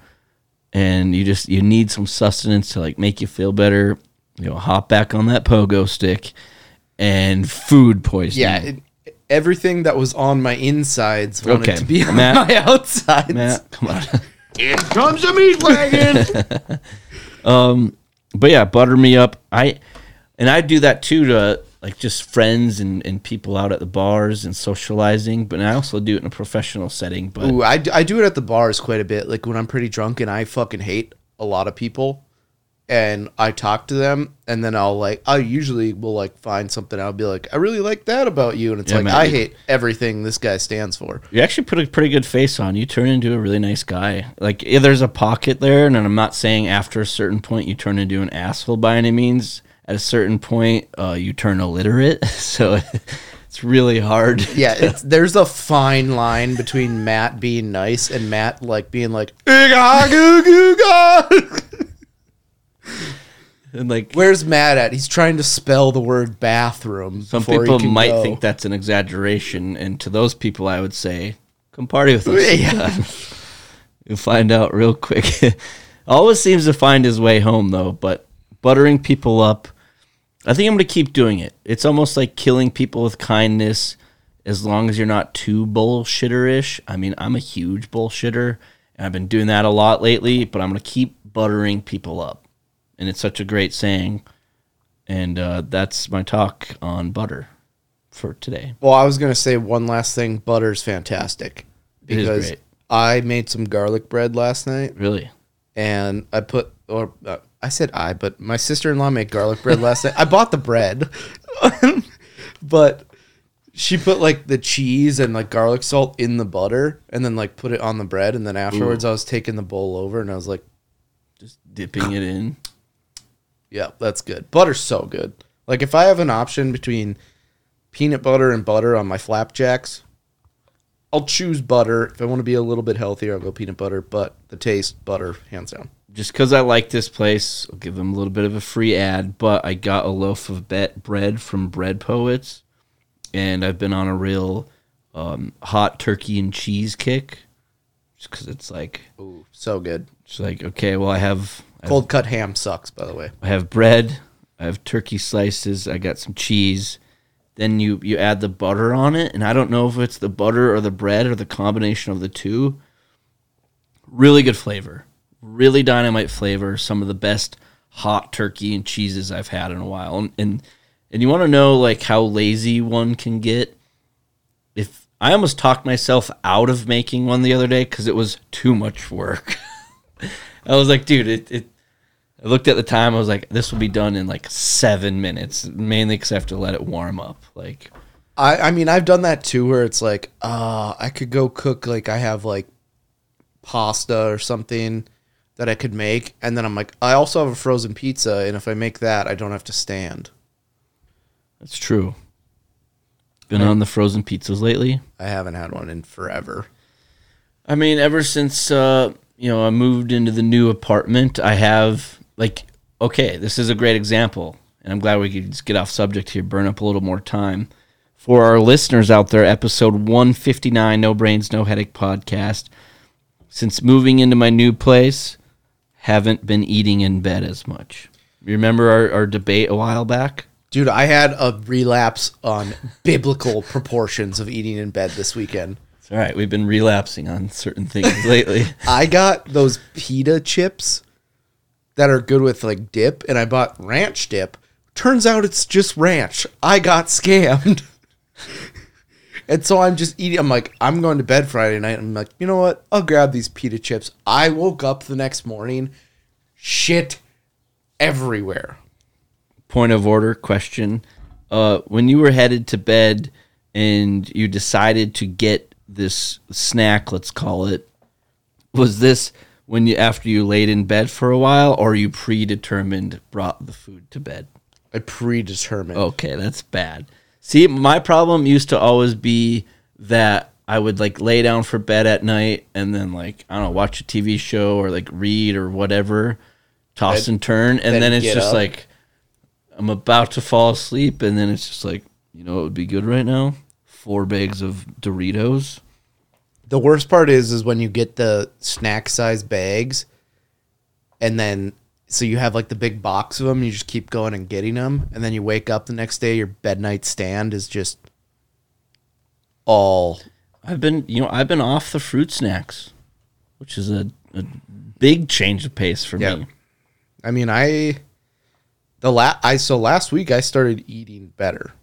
and you just, you need some sustenance to, like, make you feel better. You know, hop back on that pogo stick and food poisoning. Yeah, it, everything that was on my insides wanted Okay, to be on Matt- my outsides. Matt, come on. Here comes the meat wagon. Um, but yeah, butter me up. I and I do that too to like just friends and, and people out at the bars and socializing. But I also do it in a professional setting. But Ooh, I, d- I do it at the bars quite a bit. Like when I'm pretty drunk and I fucking hate a lot of people, and I talk to them, and then I'll like I usually will like find something. I'll be like, I really like that about you, and it's Yeah, like man, I hate everything this guy stands for. you actually put a pretty good face on. You turn into a really nice guy. Like yeah, there's a pocket there, and I'm not saying after a certain point you turn into an asshole by any means. At a certain point, uh, you turn illiterate, so it's really hard. Yeah, it's, there's a fine line between Matt being nice and Matt like being like, and like "Where's Matt at?" He's trying to spell the word bathroom. Some people might go. think that's an exaggeration, and to those people, I would say, come party with us. sometime. You'll find out real quick. Always seems to find his way home, though. But buttering people up, I think I'm going to keep doing it. It's almost like killing people with kindness, as long as you're not too bullshitter-ish. I mean, I'm a huge bullshitter, and I've been doing that a lot lately. But I'm going to keep buttering people up, and it's such a great saying. And uh, that's my talk on butter for today. Well, I was gonna say one last thing. Butter's fantastic It is because great. I made some garlic bread last night, Really? and I put or uh, I said I, but my sister in law made garlic bread last night. I bought the bread, but she put like the cheese and like garlic salt in the butter, and then like put it on the bread, and then afterwards I was taking the bowl over, and I was like, Just Dipping it in. Yeah, that's good. Butter's so good. Like if I have an option between peanut butter and butter on my flapjacks, I'll choose butter. If I want to be a little bit healthier, I'll go peanut butter. But the taste, butter, hands down. Just because I like this place, I'll give them a little bit of a free ad. But I got a loaf of bet bread from Bread Poets, and I've been on a real um, hot turkey and cheese kick. Just because it's like, Ooh, so good. it's like okay, well I have Cold cut ham sucks, by the way. I have bread, I have turkey slices, I got some cheese. Then you you add the butter on it, and I don't know if it's the butter or the bread or the combination of the two. Really good flavor, really dynamite flavor. Some of the best hot turkey and cheeses I've had in a while. And and, and you want to know like how lazy one can get. If I almost talked myself out of making one the other day because it was too much work. I was like, dude, it, it I looked at the time. I was like, "This will be done in like seven minutes." Mainly because I have to let it warm up. Like, I, I mean, I've done that too, where it's like, uh, I could go cook like I have like pasta or something that I could make, and then I'm like, I also have a frozen pizza, and if I make that, I don't have to stand. that's true. Been on the frozen pizzas lately. I haven't had one in forever. I mean, ever since uh, you know I moved into the new apartment, I have like, okay, this is a great example, and I'm glad we could just get off subject here, burn up a little more time. For our listeners out there, episode 159, No Brains, No Headache podcast. Since moving into my new place, haven't been eating in bed as much. You remember our, our debate a while back? Dude, I had a relapse on biblical proportions of eating in bed this weekend. It's all right. We've been relapsing on certain things lately. I got those pita chips that are good with like dip, and I bought ranch dip. Turns out it's just ranch. I got scammed. and so I'm just eating. I'm like, I'm going to bed Friday night. I'm like, you know what? I'll grab these pita chips. I woke up the next morning, shit everywhere. point of order question. Uh, when you were headed to bed and you decided to get this snack, let's call it, was this when you after you laid in bed for a while, or you predetermined brought the food to bed? I predetermined. Okay, that's bad. See, my problem used to always be that I would like lay down for bed at night and then like I don't know, watch a TV show or like read or whatever, toss Then- and turn, and then then it's just up. like I'm about to fall asleep, and then it's just like you know what would be good right now? Four bags of Doritos. The worst part is is when you get the snack size bags, and then so you have like the big box of them. You just keep going and getting them, and then you wake up the next day. Your bed night stand is just all. I've been you know I've been off the fruit snacks, which is a, a big change of pace for Yeah. me. I mean, I the la- I so last week I started eating better.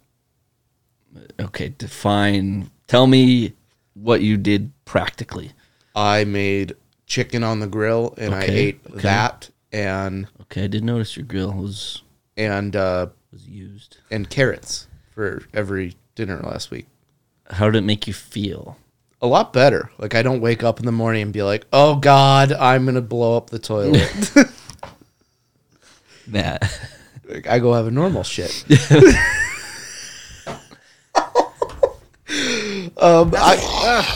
Okay, define. Tell me what you did practically. I made chicken on the grill, and I Okay, ate okay. that and Okay, I did notice your grill was and uh, was used. and carrots for every dinner last week. How did it make you feel? a lot better. Like I don't wake up in the morning and be like, "Oh God, I'm gonna blow up the toilet." Matt. Like, I go have a normal shit. um, I,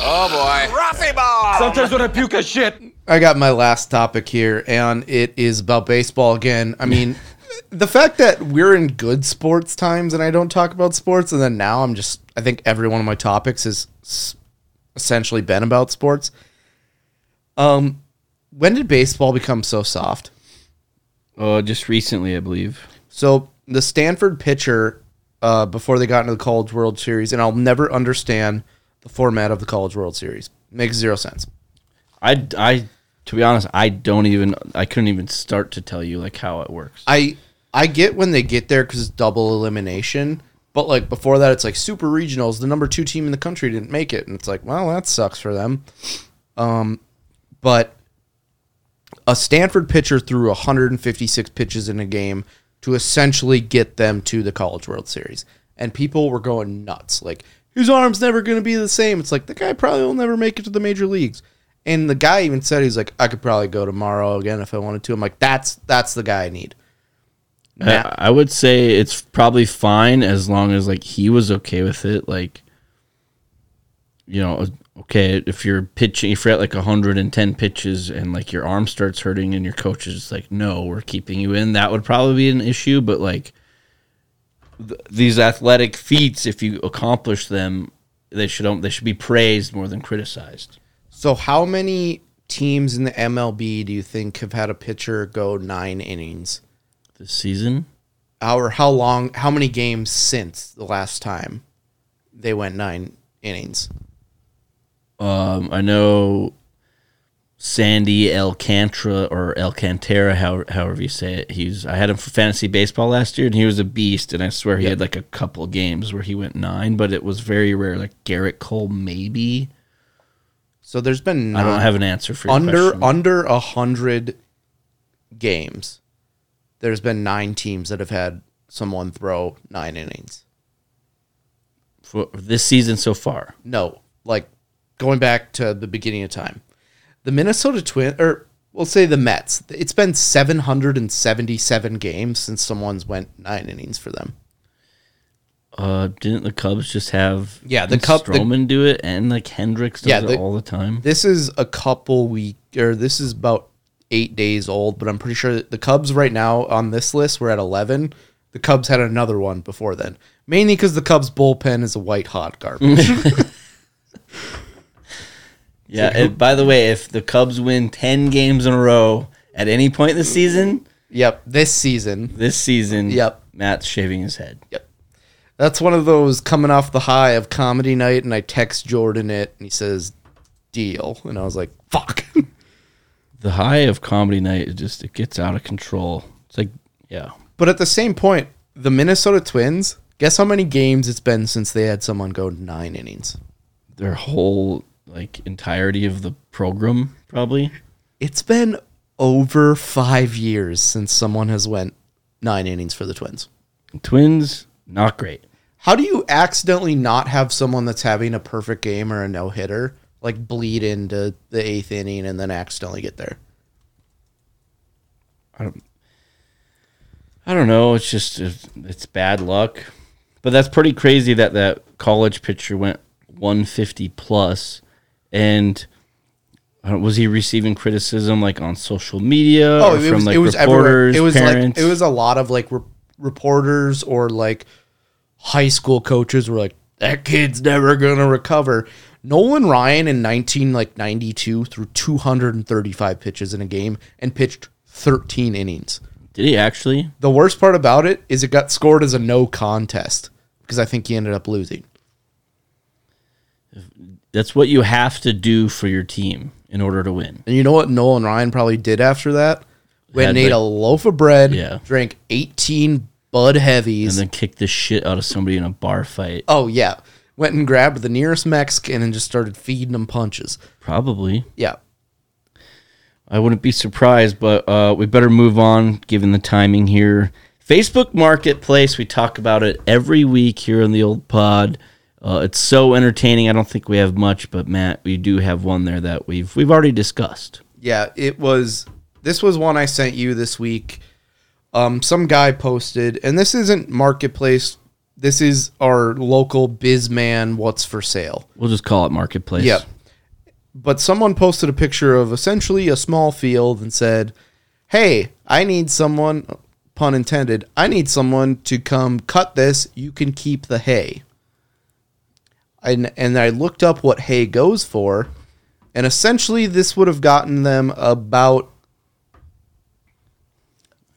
oh boy, Ruffy Ball. Sometimes when I puke, I shit. I got my last topic here, and it is about baseball again. I mean, the fact that we're in good sports times and I don't talk about sports, and then now I'm just, I think every one of my topics has essentially been about sports. Um, when did baseball become so soft? Oh, just recently, I believe. So the Stanford pitcher, uh, before they got into the College World Series, and I'll never understand the format of the College World Series. Makes zero sense. I, I, to be honest, I don't even, I couldn't even start to tell you like how it works. I I get when they get there because it's double elimination, but like before that, it's like super regionals. The number two team in the country didn't make it, and it's like, well, that sucks for them. Um, but a Stanford pitcher threw 156 pitches in a game to essentially get them to the College World Series, and people were going nuts. Like his arm's never going to be the same. It's like the guy probably will never make it to the major leagues. And the guy even said he's like, I could probably go tomorrow again if I wanted to. I'm like, that's that's the guy I need. I, I would say it's probably fine as long as like he was okay with it. Like, you know, okay, if you're pitching, if you're at like 110 pitches and like your arm starts hurting and your coach is like, no, we're keeping you in, that would probably be an issue. But like th- these athletic feats, if you accomplish them, they should they should be praised more than criticized. So, how many teams in the MLB do you think have had a pitcher go nine innings? This season, Or how long? How many games since the last time they went nine innings? um, I know Sandy Alcantara or Alcantara, how, however you say it. He's I had him for fantasy baseball last year, and he was a beast. And I swear he Yep. had like a couple games where he went nine, but it was very rare. Like Gerrit Cole, maybe. So there's been I don't have an answer for under question. under a hundred games. There's been nine teams that have had someone throw nine innings. for this season so far. No, like going back to the beginning of time. The Minnesota Twin or we'll say the Mets. It's been 777 games since someone's went 9 innings for them. Uh, didn't the Cubs just have Yeah, the didn't Cub- the- Stroman do it and like Hendricks does Yeah, it all the time. This is a couple week or this is about 8 days old, but I'm pretty sure that the Cubs right now on this list we're at 11. The Cubs had another one before then. Mainly cuz the Cubs bullpen is a white hot garbage. Yeah. and by the way, if the Cubs win ten games in a row at any point this season, yep, this season. this season, Yep. Matt's shaving his head. Yep. That's one of those coming off the high of comedy night, and I text Jordan it, and he says, "Deal," and I was like, "Fuck." The high of comedy night is just it gets out of control. It's like yeah, but at the same point, the Minnesota Twins. Guess how many games it's been since they had someone go nine innings? their whole like entirety of the program probably. It's been over five years since someone has went nine innings for the Twins. Twins not great. How do you accidentally not have someone that's having a perfect game or a no hitter like bleed into the eighth inning and then accidentally get there? I don't I don't know. It's just it's it's bad luck, but that's pretty crazy that that college pitcher went 150 plus, and I was he receiving criticism like on social media Oh, it from was like it was everywhere. It was parents? like it was a lot of like re- reporters or like high school coaches were like that kid's never gonna recover. Nolan Ryan in nineteen like ninety two threw two hundred and thirty five pitches in a game and pitched thirteen innings. Did he actually? The worst part about it is it got scored as a no contest because I think he ended up losing. That's what you have to do for your team in order to win. And you know what Nolan Ryan probably did after that? Went and Had, ate like- a loaf of bread, Yeah. drank eighteen Bud Heavies, And then kick the shit out of somebody in a bar fight. Oh yeah, went and grabbed the nearest Mexican and just started feeding them punches. Probably. Yeah, I wouldn't be surprised, but uh, we better move on given the timing here. Facebook Marketplace, we talk about it every week here on the old pod. Uh, it's so entertaining. I don't think we have much, but Matt, we do have one there that we've we've already discussed. yeah. It was. This was one I sent you this week. Um, some guy posted, and this isn't marketplace. This is our local bizman. What's for sale? We'll just call it Marketplace. Yep. But someone posted a picture of essentially a small field and said, "Hey, I need someone." Pun intended. I need someone to come cut this. You can keep the hay. And and I looked up what hay goes for, and essentially this would have gotten them about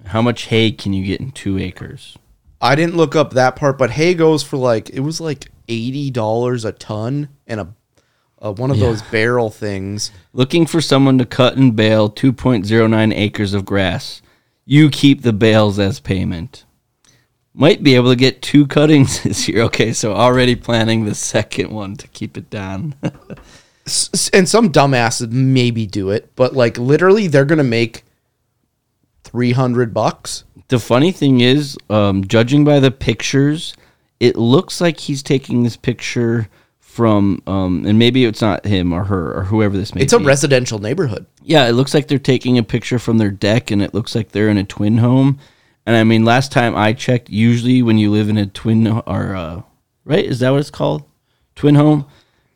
How much hay can you get in two acres? I didn't look up that part, but hay goes for like it was like eighty dollars a ton and a, a one of Yeah. those barrel things. Looking for someone to cut and bale 2.09 acres of grass. You keep the bales as payment. Might be able to get two cuttings this year. Okay, so already planning the second one to keep it down. And some dumbasses maybe do it, but like literally they're gonna make three hundred bucks. the funny thing is, um, judging by the pictures, it looks like he's taking this picture from, um, and maybe it's not him or her or whoever this may be. It's be. a residential neighborhood. Yeah, it looks like they're taking a picture from their deck, and it looks like they're in a twin home. And I mean, last time I checked, usually when you live in a twin or uh, right, is that what it's called? Twin home.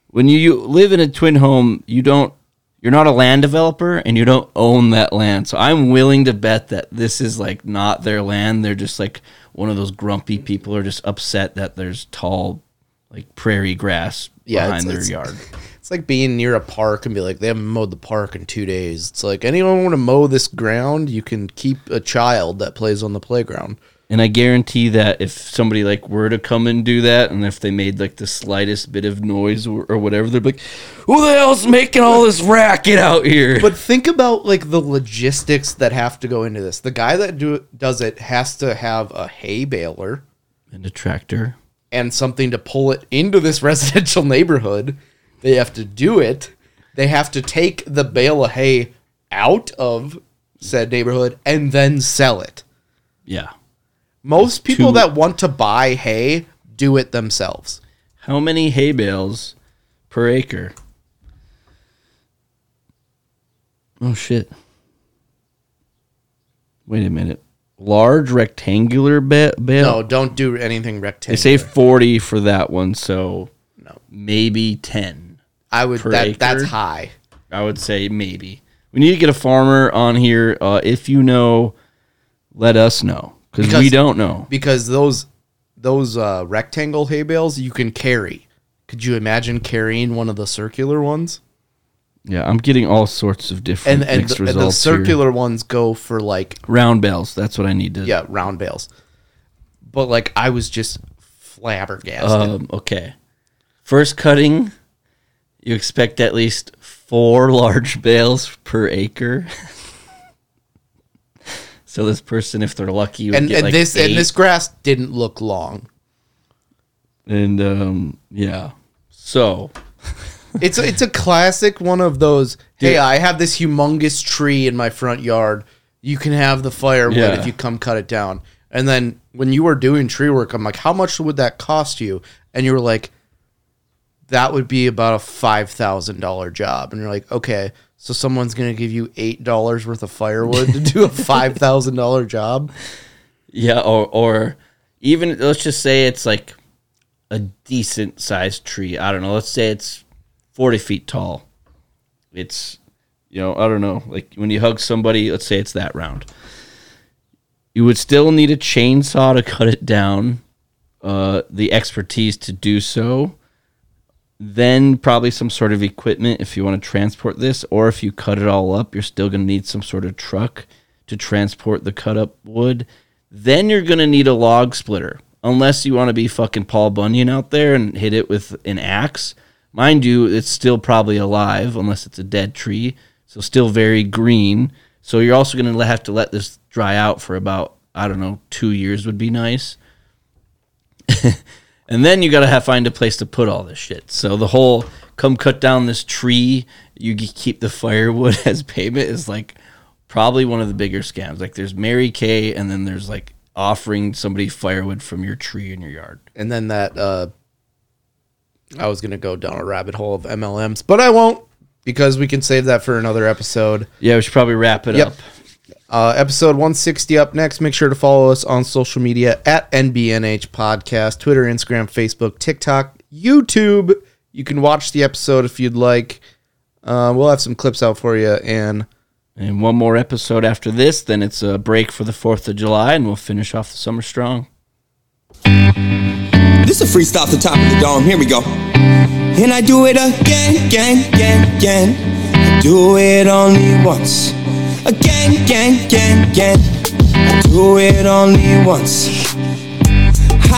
when you, you live in a twin home, you don't you're not a land developer and you don't own that land. So I'm willing to bet that this is like not their land. They're just like one of those grumpy people are just upset that there's tall like prairie grass Yeah, behind it's- their it's- yard. Like being near a park and be like, they haven't mowed the park in two days. It's like, anyone want to mow this ground? You can keep a child that plays on the playground. And I guarantee that if somebody like were to come and do that, and if they made like the slightest bit of noise or, or whatever, they'd be like, "Who the hell's making all this racket out here?" But think about like the logistics that have to go into this. The guy that do does it has to have a hay baler and a tractor. and something to pull it into this residential neighborhood. They have to do it. They have to take the bale of hay out of said neighborhood and then sell it. Yeah. Most people Two- that want to buy hay do it themselves. How many hay bales per acre? Oh shit. Wait a minute. Large rectangular ba- bale. No, don't do anything rectangular. They say 40 for that one, so No. maybe 10. I would that that's high. I would say maybe. We need to get a farmer on here. Uh, if you know, let us know because we don't know. because those those uh, rectangle hay bales you can carry. Could you imagine carrying one of the circular ones? Yeah, I'm getting all sorts of different And and mixed the, and the results here. circular ones go for like round bales. That's what I need to. yeah round bales. But like I was just flabbergasted. Um, okay. First cutting, you expect at least four large bales per acre. so this person, if they're lucky, would and get and like this eight. and this grass didn't look long. and um, yeah. So It's a, it's a classic one of those. Hey, I have this humongous tree in my front yard. You can have the firewood Yeah. if you come cut it down. And then when you were doing tree work, I'm like, how much would that cost you? And you were like, that would be about a five thousand dollar job. And you're like, okay, so someone's gonna give you eight dollars worth of firewood to do a five thousand dollar job. Yeah, or or even let's just say it's like a decent sized tree. I don't know. Let's say it's forty feet tall. It's you know I don't know. Like when you hug somebody, let's say it's that round. You would still need a chainsaw to cut it down. Uh, the expertise to do so. Then probably some sort of equipment if you want to transport this, or if you cut it all up, you're still going to need some sort of truck to transport the cut up wood. Then you're going to need a log splitter, unless you want to be fucking Paul Bunyan out there and hit it with an axe. Mind you, it's still probably alive unless it's a dead tree, so still very green. So you're also going to have to let this dry out for about I don't know two years would be nice. And then you got to have find a place to put all this shit. So the whole come cut down this tree, you keep the firewood as payment is like probably one of the bigger scams. Like there's Mary Kay, and then there's like offering somebody firewood from your tree in your yard. And then that uh I was gonna go down a rabbit hole of MLMs, but I won't because we can save that for another episode. Yeah, we should probably wrap it Yep. up. Uh, episode 160 up next. Make sure to follow us on social media at NBNH Podcast, Twitter, Instagram, Facebook, TikTok, YouTube. You can watch the episode if you'd like. Uh, we'll have some clips out for you. And And one more episode after this, then it's a break for the 4th of July, and we'll finish off the summer strong. This is a freestyle to top of the dome. Here we go. And I do it again, again, again, again. I do it only once. Again, again, again, again. I do it only once.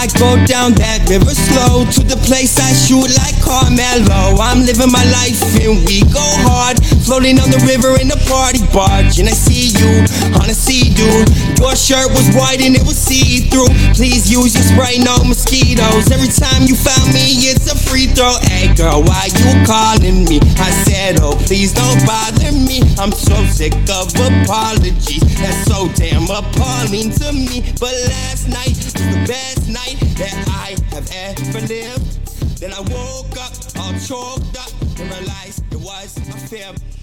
I go down that river slow to the place I shoot like Carmelo. I'm living my life and we go hard. Floating on the river in a party barge. And I see you on a Sea-Doo. Your shirt was white and it was see through. Please use your spray, no mosquitoes. Every time you found me, it's a free throw. Hey girl, why you calling me? I said, oh, please don't bother me. I'm so sick of apologies. That's so damn appalling to me. But last night was the best night that I have ever lived. Then I woke up all choked up and realized it was a fib.